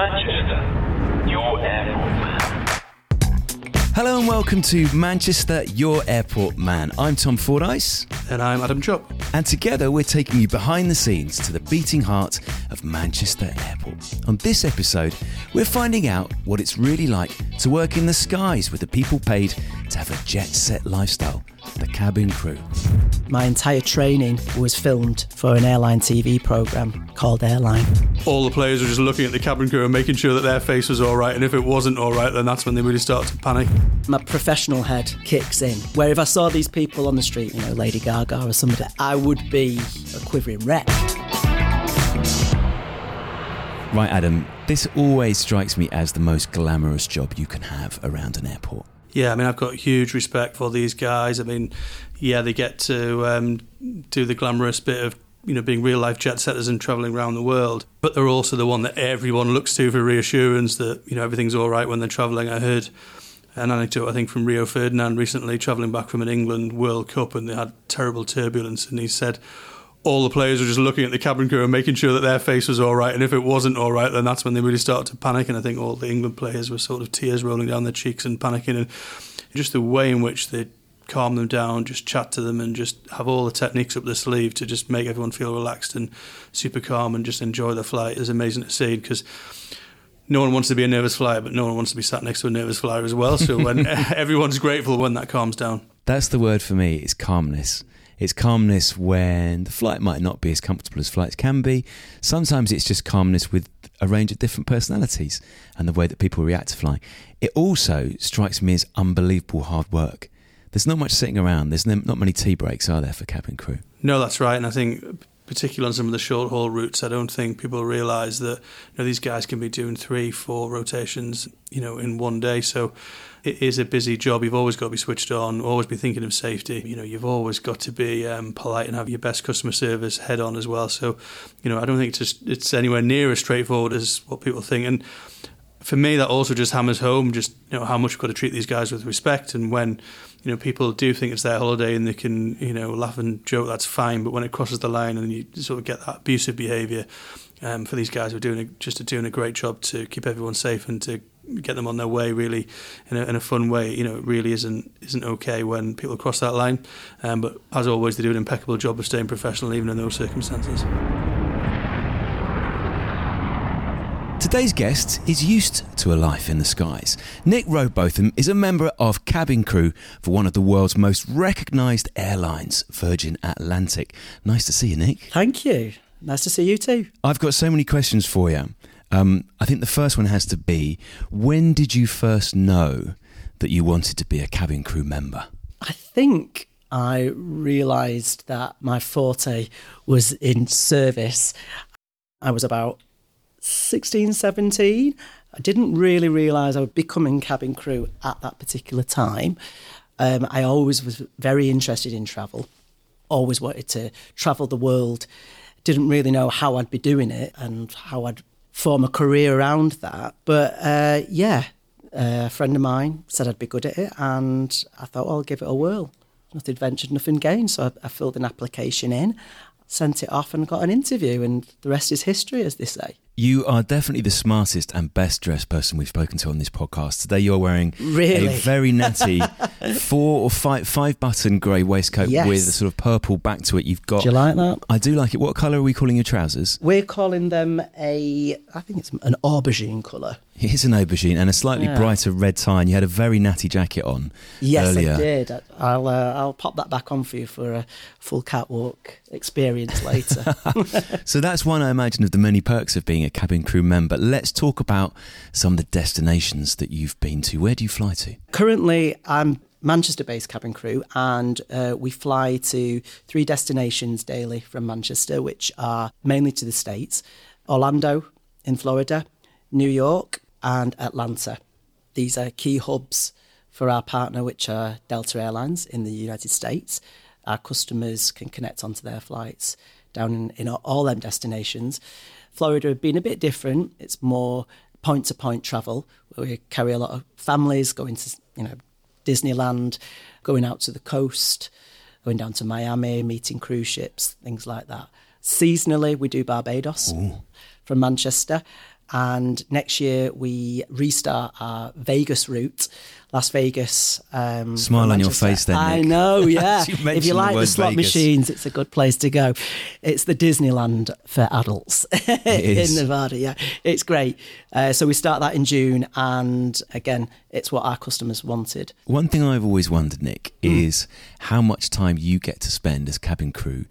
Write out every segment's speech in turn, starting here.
Manchester, your airport man. Hello and welcome to Manchester, your airport man. I'm Tom Fordyce, And I'm Adam Chop. and together we're taking you behind the scenes to the beating heart of Manchester Airport. On this episode, we're finding out what it's really like to work in the skies with the people paid to have a jet set lifestyle, the cabin crew. My entire training was filmed for an airline TV program called Airline. All the players were just looking at the cabin crew and making sure that their face was all right. And if it wasn't all right, then that's when they really start to panic. My professional head kicks in, where if I saw these people on the street, you know, Lady Gaga or somebody, I would be a quivering wreck. Right, Adam, this always strikes me as the most glamorous job you can have around an airport. Yeah, I mean, I've got huge respect for these guys. I mean, yeah, they get to um, do the glamorous bit of you know being real life jet setters and traveling around the world, but they're also the one that everyone looks to for reassurance that you know everything's all right when they're traveling. I heard an anecdote I think from Rio Ferdinand recently traveling back from an England World Cup and they had terrible turbulence, and he said. All the players were just looking at the cabin crew and making sure that their face was all right. And if it wasn't all right, then that's when they really started to panic. And I think all the England players were sort of tears rolling down their cheeks and panicking. And just the way in which they calm them down, just chat to them, and just have all the techniques up their sleeve to just make everyone feel relaxed and super calm and just enjoy the flight is amazing to see because no one wants to be a nervous flyer, but no one wants to be sat next to a nervous flyer as well. So when everyone's grateful when that calms down. That's the word for me. It's calmness. It's calmness when the flight might not be as comfortable as flights can be. Sometimes it's just calmness with a range of different personalities and the way that people react to flying. It also strikes me as unbelievable hard work. There's not much sitting around. There's not many tea breaks, are there, for cabin crew? No, that's right. And I think, particularly on some of the short haul routes, I don't think people realise that you know these guys can be doing three, four rotations, you know, in one day. So it is a busy job. You've always got to be switched on, always be thinking of safety. You know, you've always got to be um, polite and have your best customer service head on as well. So, you know, I don't think it's just, it's anywhere near as straightforward as what people think. And for me, that also just hammers home just you know how much we've got to treat these guys with respect. And when you know people do think it's their holiday and they can you know laugh and joke, that's fine. But when it crosses the line and you sort of get that abusive behaviour, um, for these guys who are doing a, just doing a great job to keep everyone safe and to get them on their way really in a, in a fun way. You know, it really isn't isn't okay when people cross that line. Um, but as always, they do an impeccable job of staying professional even in those circumstances. Today's guest is used to a life in the skies. Nick Rowbotham is a member of cabin crew for one of the world's most recognised airlines, Virgin Atlantic. Nice to see you, Nick. Thank you. Nice to see you too. I've got so many questions for you. Um, I think the first one has to be when did you first know that you wanted to be a cabin crew member? I think I realised that my forte was in service. I was about 16, 17. I didn't really realise I would become in cabin crew at that particular time. Um, I always was very interested in travel, always wanted to travel the world. Didn't really know how I'd be doing it and how I'd form a career around that. But uh, yeah, a friend of mine said I'd be good at it, and I thought well, I'll give it a whirl. Nothing ventured, nothing gained. So I, I filled an application in, sent it off, and got an interview, and the rest is history, as they say. You are definitely the smartest and best dressed person we've spoken to on this podcast. Today you're wearing Really? a very natty four or five five button grey waistcoat Yes. with a sort of purple back to it. You've got Do you like that? I do like it. What colour are we calling your trousers? We're calling them a, I think it's an aubergine colour. It is an aubergine and a slightly Yeah. brighter red tie, and you had a very natty jacket on Yes, earlier. I did. I'll uh, I'll pop that back on for you for a full catwalk experience later. So that's one I imagine of the many perks of being a cabin crew member. Let's talk about some of the destinations that you've been to. Where do you fly to? Currently, I'm Manchester-based cabin crew, and uh, we fly to three destinations daily from Manchester, which are mainly to the states: Orlando in Florida, New York, and Atlanta. These are key hubs for our partner, which are Delta Airlines in the United States. Our customers can connect onto their flights down in, in all them destinations. Florida have been a bit different. It's more point to point travel where we carry a lot of families going to, you know, Disneyland, going out to the coast, going down to Miami, meeting cruise ships, things like that. Seasonally, we do Barbados from Manchester. And next year we restart our Vegas route, Las Vegas. Um, Smile on your face then, I know, yeah. You if you like the word slot Vegas. machines, it's a good place to go. It's the Disneyland for adults in Nevada. Yeah, it's great. Uh, so we start that in June, and again, it's what our customers wanted. One thing I've always wondered, Nick, Hmm. is how much time you get to spend as cabin crew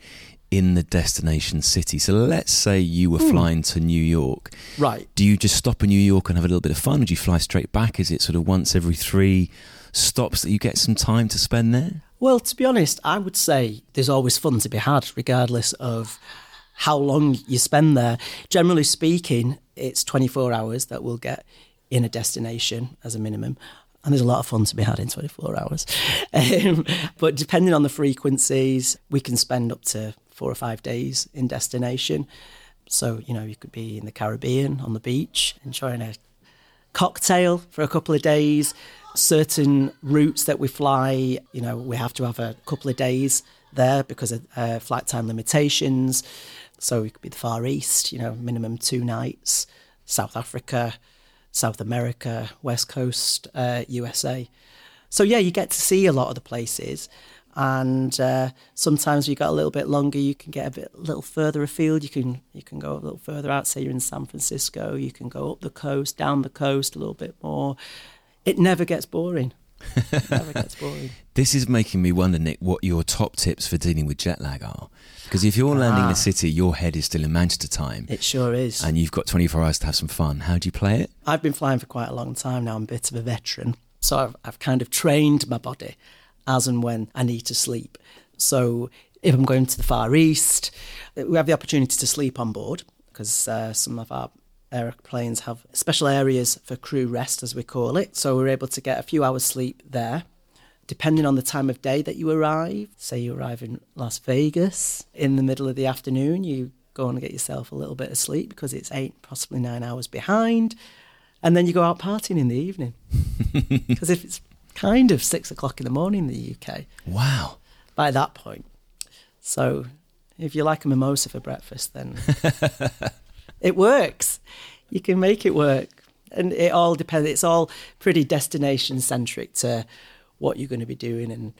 in the destination city. So let's say you were Hmm. flying to New York. Right. Do you just stop in New York and have a little bit of fun? Or do you fly straight back? Is it sort of once every three stops that you get some time to spend there? Well, to be honest, I would say there's always fun to be had, regardless of how long you spend there. Generally speaking, it's 24 hours that we'll get in a destination as a minimum. And there's a lot of fun to be had in 24 hours. Um, but depending on the frequencies, we can spend up to four or five days in destination. So, you know, you could be in the Caribbean on the beach, enjoying a cocktail for a couple of days. Certain routes that we fly, you know, we have to have a couple of days there because of uh, flight time limitations. So it could be the Far East, you know, minimum two nights, South Africa, South America, West Coast, uh, USA. So yeah, you get to see a lot of the places, and uh, sometimes you got a little bit longer. You can get a bit a little further afield. You can you can go a little further out. Say you're in San Francisco, you can go up the coast, down the coast a little bit more. It never gets boring. Never gets boring. This is making me wonder, Nick, what your top tips for dealing with jet lag are. Because if you're landing in Ah. the city, your head is still in Manchester time, It sure is. and you've got 24 hours to have some fun. How do you play it? I've been flying for quite a long time now. I'm a bit of a veteran. So I've, I've kind of trained my body as and when I need to sleep. So if I'm going to the Far East, we have the opportunity to sleep on board because uh, some of our airplanes have special areas for crew rest, as we call it. So we're able to get a few hours sleep there. Depending on the time of day that you arrive, say you arrive in Las Vegas in the middle of the afternoon, you go and get yourself a little bit of sleep because it's eight, possibly nine hours behind and then you go out partying in the evening. Because if it's kind of six o'clock in the morning in the UK Wow. by that point, so if you like a mimosa for breakfast, then it works. You can make it work, and it all depends. It's all pretty destination centric to what you're going to be doing and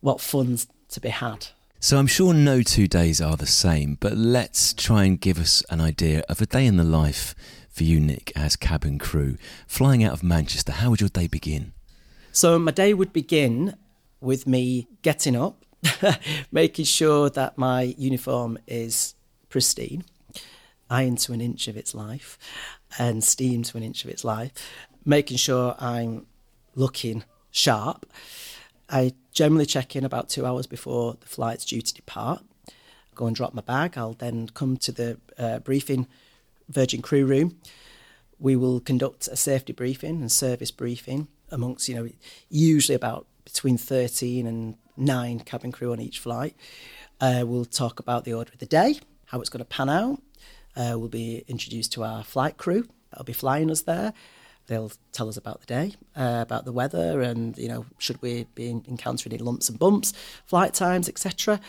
what fun's to be had. So I'm sure no two days are the same, but let's try and give us an idea of a day in the life for you, Nick, as cabin crew. Flying out of Manchester, how would your day begin? So my day would begin with me getting up, making sure that my uniform is pristine, ironed to an inch of its life, and steamed to an inch of its life, making sure I'm looking sharp. I generally check in about two hours before the flight's due to depart. Go and drop my bag. I'll then come to the uh, briefing Virgin Crew Room we will conduct a safety briefing and service briefing amongst, you know, usually about between 13 and 9 cabin crew on each flight. Uh, we'll talk about the order of the day, how it's going to pan out. Uh, we'll be introduced to our flight crew that'll be flying us there. They'll tell us about the day, uh, about the weather, and you know, should we be encountering any lumps and bumps, flight times, etc.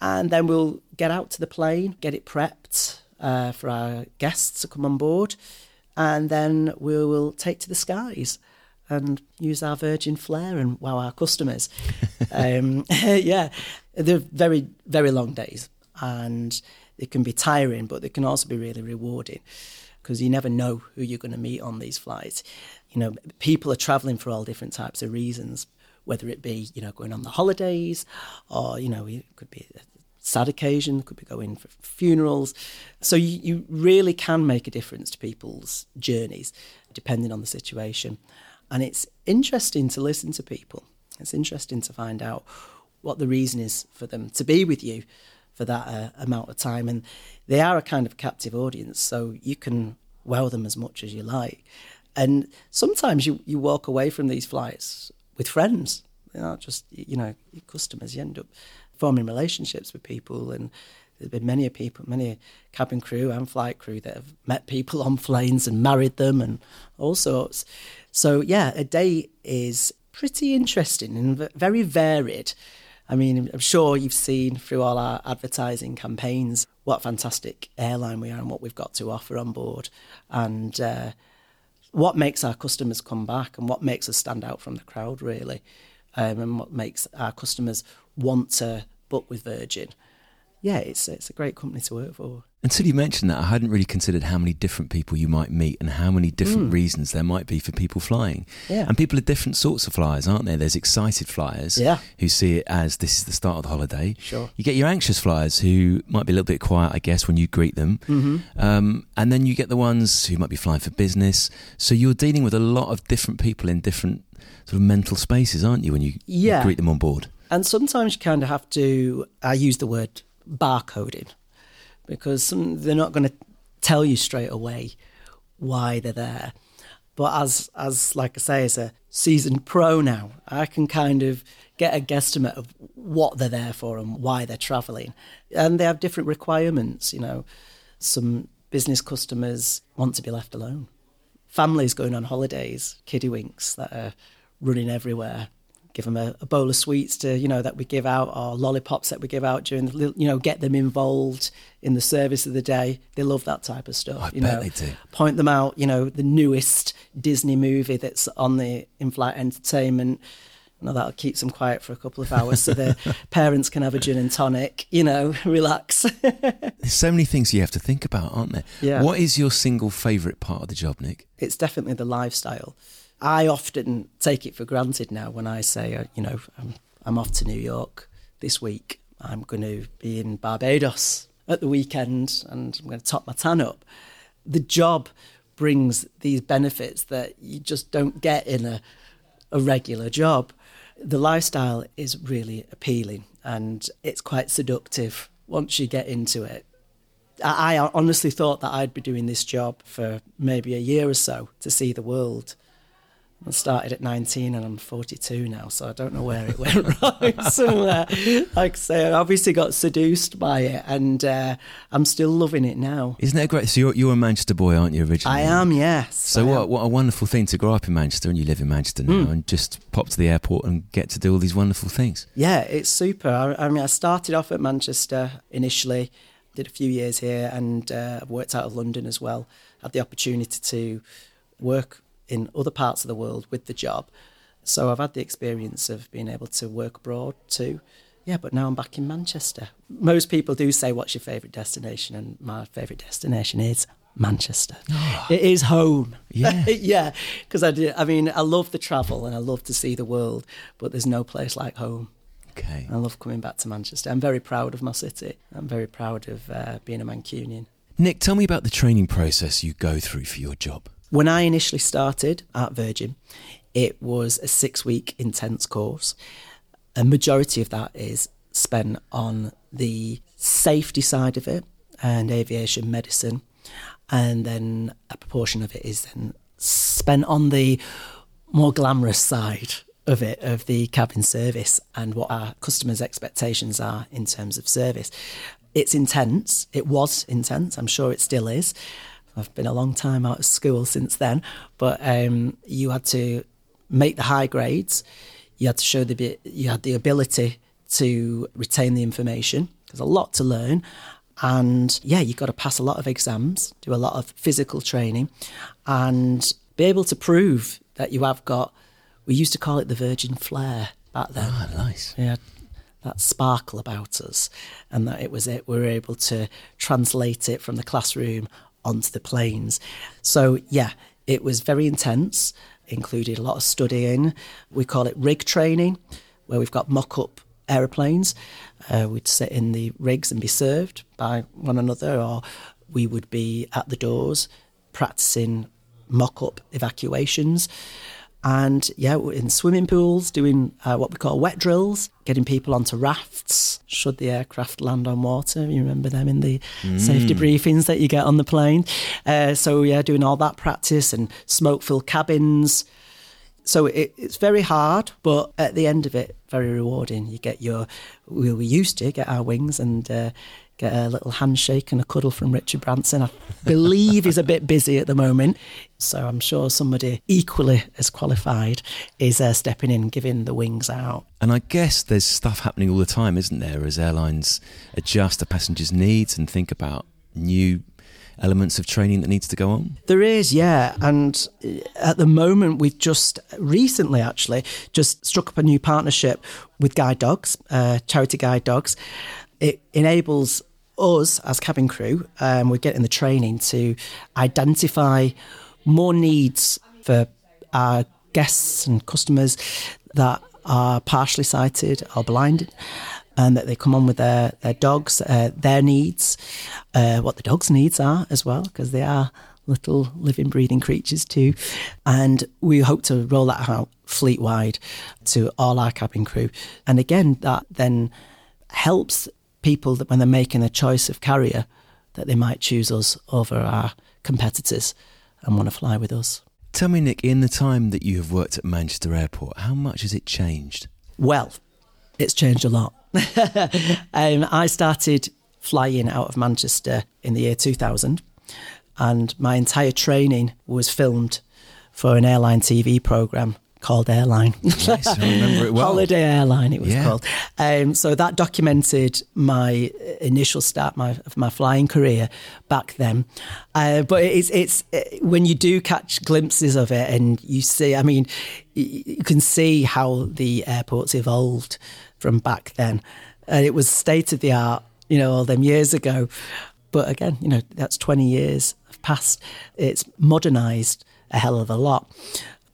And then we'll get out to the plane, get it prepped uh, for our guests to come on board, and then we will take to the skies and use our Virgin flair and wow our customers. um, yeah, they're very very long days, and they can be tiring, but they can also be really rewarding because you never know who you're going to meet on these flights. You know, people are traveling for all different types of reasons, whether it be you know going on the holidays, or you know it could be a sad occasion, could be going for funerals. So you, you really can make a difference to people's journeys, depending on the situation. And it's interesting to listen to people. It's interesting to find out what the reason is for them to be with you for that uh, amount of time. And they are a kind of captive audience, so you can wow them as much as you like. And sometimes you, you walk away from these flights with friends, they're not just, you know, customers. You end up forming relationships with people. And there's been many people, many cabin crew and flight crew that have met people on planes and married them and all sorts. So, yeah, a day is pretty interesting and very varied. I mean, I'm sure you've seen through all our advertising campaigns what fantastic airline we are and what we've got to offer on board. And uh, what makes our customers come back and what makes us stand out from the crowd, really, um, and what makes our customers want to book with Virgin. Yeah, it's it's a great company to work for. Until you mentioned that, I hadn't really considered how many different people you might meet and how many different reasons there might be for people flying. Yeah. And people are different sorts of flyers, aren't there? There's excited flyers Yeah. who see it as this is the start of the holiday. Sure. You get your anxious flyers who might be a little bit quiet, I guess, when you greet them. Mm-hmm. Um, and then you get the ones who might be flying for business. So you're dealing with a lot of different people in different sort of mental spaces, aren't you, when you, you greet them on board? And sometimes you kind of have to, I use the word barcoding because some, they're not going to tell you straight away why they're there. But as, as like I say, as a seasoned pro now, I can kind of get a guesstimate of what they're there for and why they're travelling. And they have different requirements, you know. Some business customers want to be left alone. Families going on holidays, kiddywinks that are running everywhere. Give them a, a bowl of sweets to you know that we give out, or lollipops that we give out during the you know get them involved in the service of the day. They love that type of stuff. I you bet know, they do. point them out. You know the newest Disney movie that's on the in-flight entertainment. Now that'll keep them quiet for a couple of hours, so their parents can have a gin and tonic. You know, relax. There's so many things you have to think about, aren't there? Yeah. What is your single favourite part of the job, Nick? it's definitely the lifestyle. I often take it for granted now when I say, uh, you know, I'm, I'm off to New York this week. I'm going to be in Barbados at the weekend and I'm going to top my tan up. The job brings these benefits that you just don't get in a, a regular job. The lifestyle is really appealing and it's quite seductive once you get into it. I I honestly thought that I'd be doing this job for maybe a year or so to see the world. I started at 19 and I'm 42 now, so I don't know where it went wrong somewhere. Like I say, I obviously got seduced by it and uh, I'm still loving it now. Isn't that great? So you're, you're a Manchester boy, aren't you, originally? I am, yes. So I what, am. what a wonderful thing to grow up in Manchester and you live in Manchester now Hmm. and just pop to the airport and get to do all these wonderful things. Yeah, it's super. I, I mean, I started off at Manchester initially, did a few years here, and uh, I've worked out of London as well. Had the opportunity to work in other parts of the world with the job. So I've had the experience of being able to work abroad too. Yeah, but now I'm back in Manchester. Most people do say, What's your favourite destination? And my favourite destination is Manchester. it is home. Yeah. yeah, because I do. I mean, I love the travel and I love to see the world, but there's no place like home. Okay. I love coming back to Manchester. I'm very proud of my city. I'm very proud of uh, being a Mancunian. Nick, tell me about the training process you go through for your job. When I initially started at Virgin, it was a six week intense course. A majority of that is spent on the safety side of it and aviation medicine. And then a proportion of it is then spent on the more glamorous side of it, of the cabin service and what our customers' expectations are in terms of service. It's intense. It was intense. I'm sure it still is. I've been a long time out of school since then, but um, you had to make the high grades. You had to show the you had the ability to retain the information. There's a lot to learn, and yeah, you've got to pass a lot of exams, do a lot of physical training, and be able to prove that you have got. We used to call it the Virgin Flair back then Ah, nice. had that sparkle about us, and that it was it. We were able to translate it from the classroom onto the planes. So yeah, it was very intense. Included a lot of studying. We call it rig training, where we've got mock-up aeroplanes. Uh, we'd sit in the rigs and be served by one another, or we would be at the doors practicing mock-up evacuations. And yeah, we're in swimming pools doing uh, what we call wet drills, getting people onto rafts should the aircraft land on water. You remember them in the safety briefings that you get on the plane. Uh, so yeah, doing all that practice and smoke-filled cabins. So it, it's very hard, but at the end of it, very rewarding. You get your, we we used to get our wings and uh, get a little handshake and a cuddle from Richard Branson. I believe he's a bit busy at the moment, so I'm sure somebody equally as qualified is uh, stepping in, giving the wings out. And I guess there's stuff happening all the time, isn't there, as airlines adjust to passengers' needs and think about new elements of training that needs to go on? There is, yeah. And uh, at the moment, we've just recently actually just struck up a new partnership with Guide Dogs, uh, Charity Guide Dogs. It enables us as cabin crew, um, we're getting the training to identify more needs for our guests and customers that are partially sighted or blinded and that they come on with their, their dogs, uh, their needs, uh, what the dogs' needs are as well, because they are little living, breathing creatures too. And we hope to roll that out fleet wide to all our cabin crew. And again, that then helps people that when they're making a choice of carrier, that they might choose us over our competitors and want to fly with us. Tell me, Nick, in the time that you have worked at Manchester Airport, how much has it changed? Well, it's changed a lot. um, I started flying out of Manchester in the year 2000, and my entire training was filmed for an airline TV programme called Airline. Yes, I remember it well. Holiday Airline, it was Yeah. called. Um, so that documented my initial start my of my flying career back then. Uh, but it's it's when you do catch glimpses of it and you see, I mean, you can see how the airport's evolved from back then. And it was state of the art, you know, all them years ago. But again, you know, that's 20 years have passed. It's modernised a hell of a lot.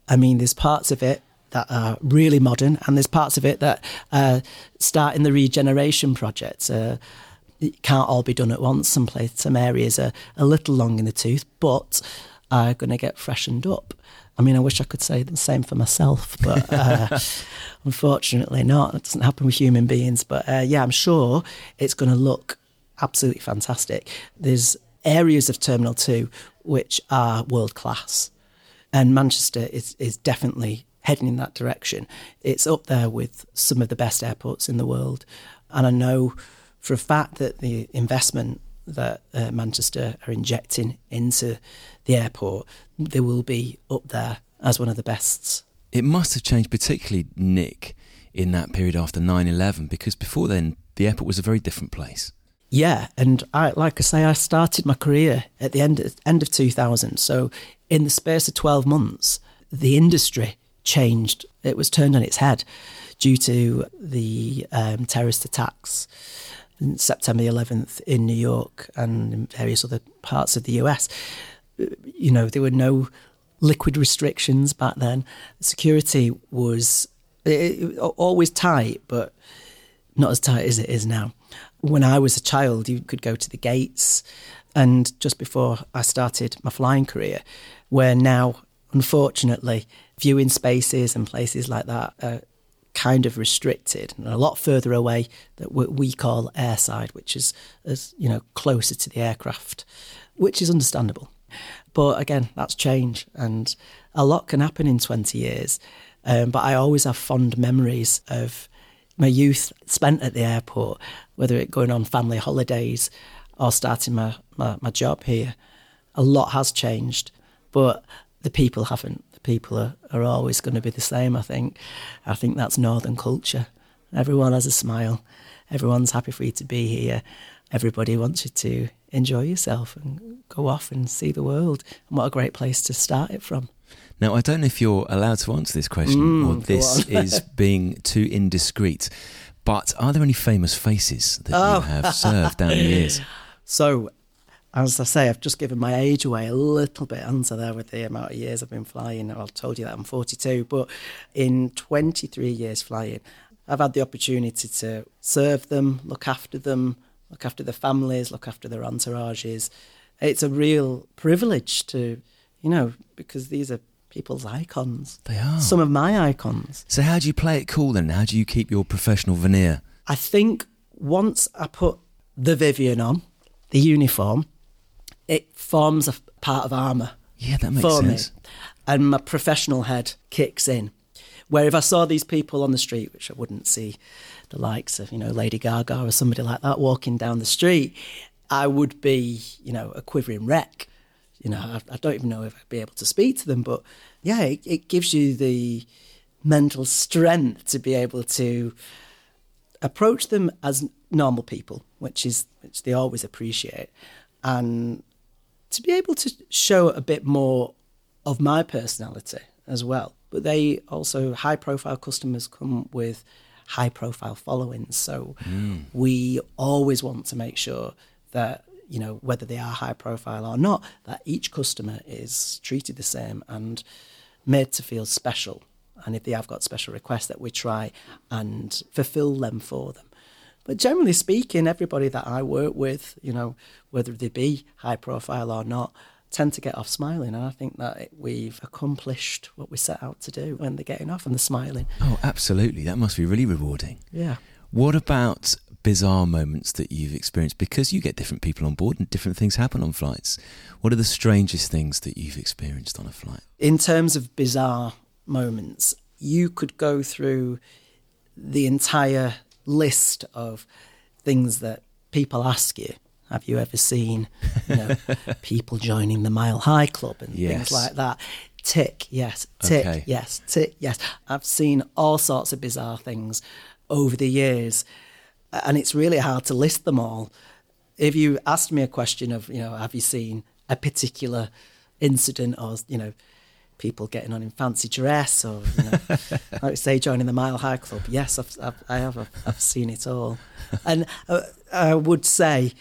I mean, there's parts of it that are really modern, and there's parts of it that uh, start in the regeneration project. Uh, it can't all be done at once. Some place, some areas are a little long in the tooth, but are going to get freshened up. I mean, I wish I could say the same for myself, but uh, unfortunately not. It doesn't happen with human beings. But uh, yeah, I'm sure it's going to look absolutely fantastic. There's areas of Terminal 2 which are world class and Manchester is is definitely heading in that direction. It's up there with some of the best airports in the world, and I know for a fact that the investment that uh, Manchester are injecting into the airport, they will be up there as one of the best. It must have changed, particularly Nick, in that period after 9 11, because before then, the airport was a very different place. Yeah, and I like I say, I started my career at the end of, end of 2000. So in the space of 12 months, the industry changed. It was turned on its head due to the um, terrorist attacks on September the 11th in New York and in various other parts of the US. You know, there were no liquid restrictions back then. Security was it, it- always tight, but not as tight as it is now. When I was a child, you could go to the gates, and just before I started my flying career, where now, unfortunately, viewing spaces and places like that are kind of restricted and a lot further away that we call airside, which is, is you know closer to the aircraft, which is understandable. But again, that's change, and a lot can happen in 20 years. Um, but I always have fond memories of my youth spent at the airport, whether it going on family holidays or starting my, my, my job here. A lot has changed, but the people haven't. The people are, are always going to be the same, I think. I think that's Northern culture. Everyone has a smile. Everyone's happy for you to be here. Everybody wants you to enjoy yourself and go off and see the world. And what a great place to start it from. Now, I don't know if you're allowed to answer this question Mm, or this is being too indiscreet, but are there any famous faces that Oh. you have served down the years? So, as I say, I've just given my age away a little bit, answer there with the amount of years I've been flying. I've told you that I'm 42, but in 23 years flying, I've had the opportunity to serve them, look after them, look after their families, look after their entourages. It's a real privilege to, you know, because these are people's icons. They are. Some of my icons. So, how do you play it cool then? How do you keep your professional veneer? I think once I put the Vivienne on, the uniform, it forms a part of armour Yeah, that makes for sense. me. And my professional head kicks in. Where if I saw these people on the street, which I wouldn't see the likes of, you know, Lady Gaga or somebody like that walking down the street, I would be, you know, a quivering wreck. You know, I, I don't even know if I'd be able to speak to them, but yeah, it, it gives you the mental strength to be able to approach them as normal people, which is which they always appreciate, and to be able to show a bit more of my personality as well. But they also high profile customers come with high profile followings, so mm. we always want to make sure that you know whether they are high profile or not, that each customer is treated the same and made to feel special. And if they have got special requests, that we try and fulfill them for them. But generally speaking, everybody that I work with, you know, whether they be high profile or not, tend to get off smiling. And I think that it, we've accomplished what we set out to do when they're getting off and they're smiling. Oh, absolutely. That must be really rewarding. Yeah. What about bizarre moments that you've experienced? Because you get different people on board and different things happen on flights. What are the strangest things that you've experienced on a flight? In terms of bizarre moments, you could go through the entire list of things that people ask you. Have you ever seen, you know, people joining the Mile High Club and Yes. things like that? Tick, yes. Tick, Okay. yes. Tick, yes. I've seen all sorts of bizarre things over the years, and it's really hard to list them all. If you asked me a question of, you know, have you seen a particular incident or, you know, people getting on in fancy dress or, you know, like say joining the Mile High Club. Yes, I've, I've, I have. I've, I've seen it all. And uh, I would say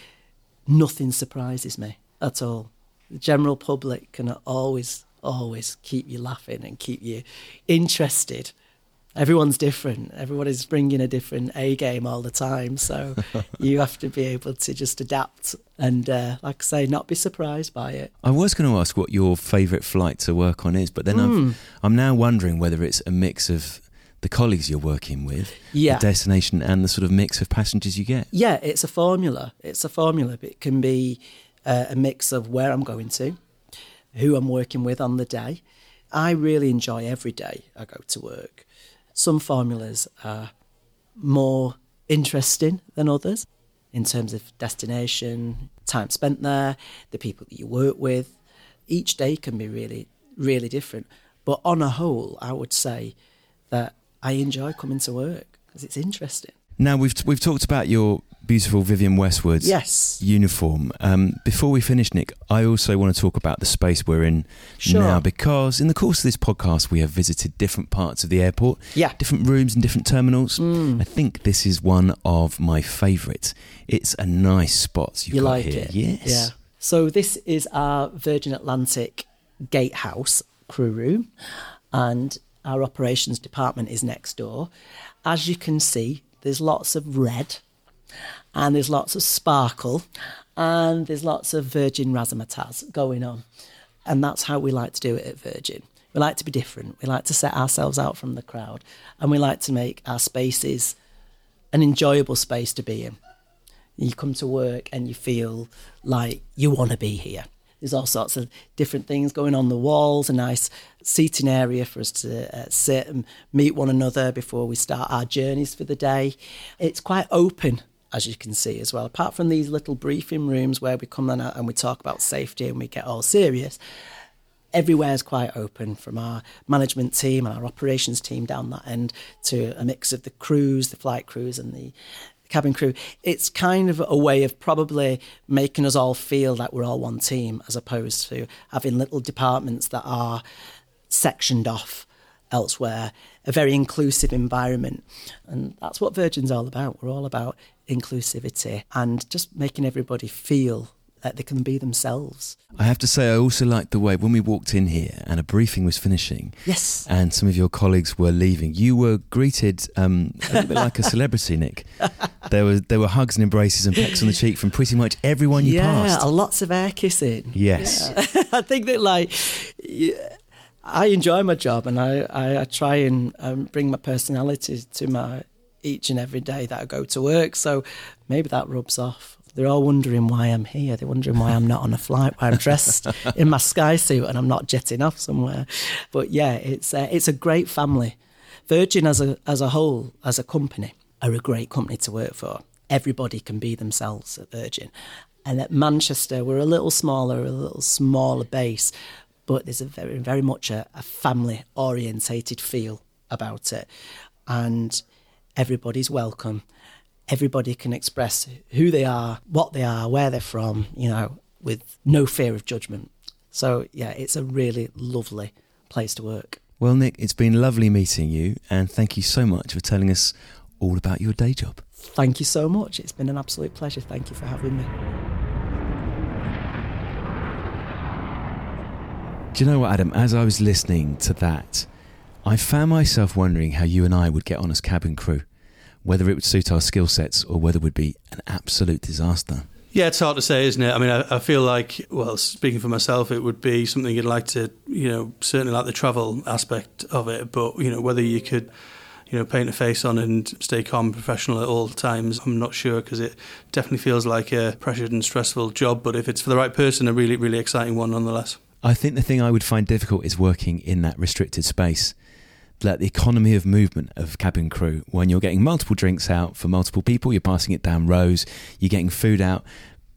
nothing surprises me at all. The general public can always, always keep you laughing and keep you interested. Everyone's different. Everyone is bringing a different A game all the time. So you have to be able to just adapt and, uh, like I say, not be surprised by it. I was going to ask what your favourite flight to work on is, but then. I've, I'm now wondering whether it's a mix of the colleagues you're working with, Yeah. the destination, and the sort of mix of passengers you get. Yeah, it's a formula. It's a formula. It can be uh, a mix of where I'm going to, who I'm working with on the day. I really enjoy every day I go to work. Some formulas are more interesting than others in terms of destination, time spent there, the people that you work with. Each day can be really, really different. But on a whole, I would say that I enjoy coming to work because it's interesting. Now we've we've talked about your beautiful Vivienne Westwood's Yes. uniform. Um, before we finish, Nick, I also want to talk about the space we're in Sure. now because in the course of this podcast we have visited different parts of the airport, Yeah. different rooms and different terminals. Mm. I think this is one of my favourites. It's a nice spot you like here. it? Yes. Yeah. So this is our Virgin Atlantic gatehouse crew room, and our operations department is next door. As you can see, there's lots of red, and there's lots of sparkle, and there's lots of Virgin razzmatazz going on, and that's how we like to do it at Virgin. We like to be different. We like to set ourselves out from the crowd, and we like to make our spaces an enjoyable space to be in you come to work and you feel like you want to be here. There's all sorts of different things going on the walls, a nice seating area for us to uh, sit and meet one another before we start our journeys for the day. It's quite open, as you can see as well. Apart from these little briefing rooms where we come in and we talk about safety and we get all serious, everywhere is quite open from our management team and our operations team down that end to a mix of the crews, the flight crews, and the cabin crew. It's kind of a way of probably making us all feel like we're all one team as opposed to having little departments that are sectioned off elsewhere, a very inclusive environment. And that's what Virgin's all about. We're all about inclusivity and just making everybody feel that they can be themselves. I have to say, I also liked the way when we walked in here and a briefing was finishing, Yes. and some of your colleagues were leaving. You were greeted um, a little bit like a celebrity, Nick. There were there were hugs and embraces and pecks on the cheek from pretty much everyone you yeah, passed. Yeah, lots of air kissing. Yes. I think that like yeah, I enjoy my job and I, I, I try and um, bring my personality to my each and every day that I go to work. So maybe that rubs off. They're all wondering why I'm here. They're wondering why I'm not on a flight, why I'm dressed in my sky suit and I'm not jetting off somewhere. But yeah, it's uh, it's a great family. Virgin as a as a whole, as a company, are a great company to work for. Everybody can be themselves at Virgin. And at Manchester, we're a little smaller, a little smaller base, but there's a very, very much a, a family orientated feel about it. And everybody's welcome. Everybody can express who they are, what they are, where they're from, you know, with no fear of judgment. So, yeah, it's a really lovely place to work. Well, Nick, it's been lovely meeting you, and thank you so much for telling us all about your day job. Thank you so much. It's been an absolute pleasure. Thank you for having me. Do you know what, Adam? As I was listening to that, I found myself wondering how you and I would get on as cabin crew, whether it would suit our skill sets or whether it would be an absolute disaster. Yeah, it's hard to say, isn't it? I mean, I, I, feel like, well, speaking for myself, it would be something you'd like to, you know, certainly like the travel aspect of it, but, you know, whether you could, you know, paint a face on and stay calm and professional at all times, I'm not sure because it definitely feels like a pressured and stressful job, but if it's for the right person, a really, really exciting one nonetheless. I think the thing I would find difficult is working in that restricted space. Like the economy of movement of cabin crew, when you're getting multiple drinks out for multiple people, you're passing it down rows, you're getting food out,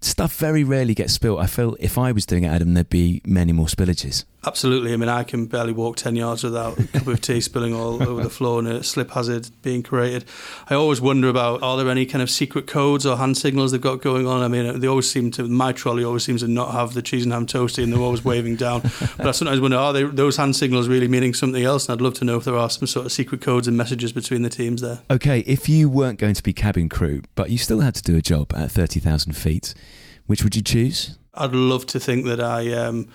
stuff very rarely gets spilt. I feel if I was doing it, Adam, there'd be many more spillages. Absolutely. I mean, I can barely walk 10 yards without a cup of tea spilling all over the floor and a slip hazard being created. I always wonder about are there any kind of secret codes or hand signals they've got going on? I mean, they always seem to, my trolley always seems to not have the cheese and ham toasty and they're always waving down. But I sometimes wonder, are they, those hand signals really meaning something else? And I'd love to know if there are some sort of secret codes and messages between the teams there. Okay, if you weren't going to be cabin crew, but you still had to do a job at 30,000 feet, which would you choose? I'd love to think that I, um,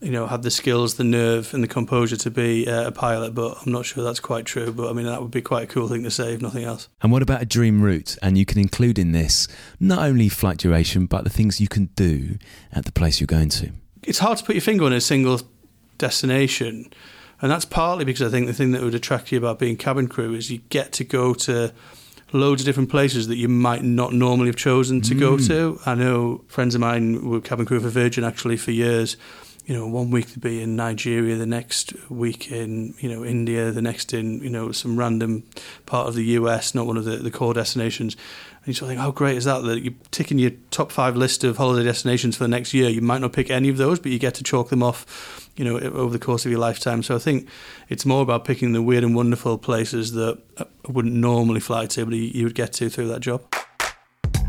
you know, had the skills, the nerve, and the composure to be uh, a pilot, but I'm not sure that's quite true. But I mean, that would be quite a cool thing to say, if nothing else. And what about a dream route? And you can include in this not only flight duration, but the things you can do at the place you're going to. It's hard to put your finger on a single destination. And that's partly because I think the thing that would attract you about being cabin crew is you get to go to loads of different places that you might not normally have chosen to mm. go to. I know friends of mine were cabin crew for Virgin actually for years. You know, one week to be in Nigeria, the next week in you know India, the next in you know some random part of the US, not one of the, the core destinations. And you sort of think, how great is that? That you're ticking your top five list of holiday destinations for the next year. You might not pick any of those, but you get to chalk them off you know, over the course of your lifetime. So I think it's more about picking the weird and wonderful places that I wouldn't normally fly to, but you would get to through that job.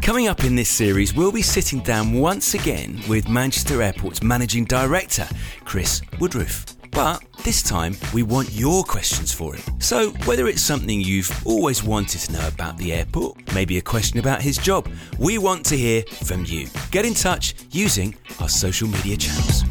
Coming up in this series, we'll be sitting down once again with Manchester Airport's Managing Director, Chris Woodroofe. But this time, we want your questions for him. So, whether it's something you've always wanted to know about the airport, maybe a question about his job, we want to hear from you. Get in touch using our social media channels.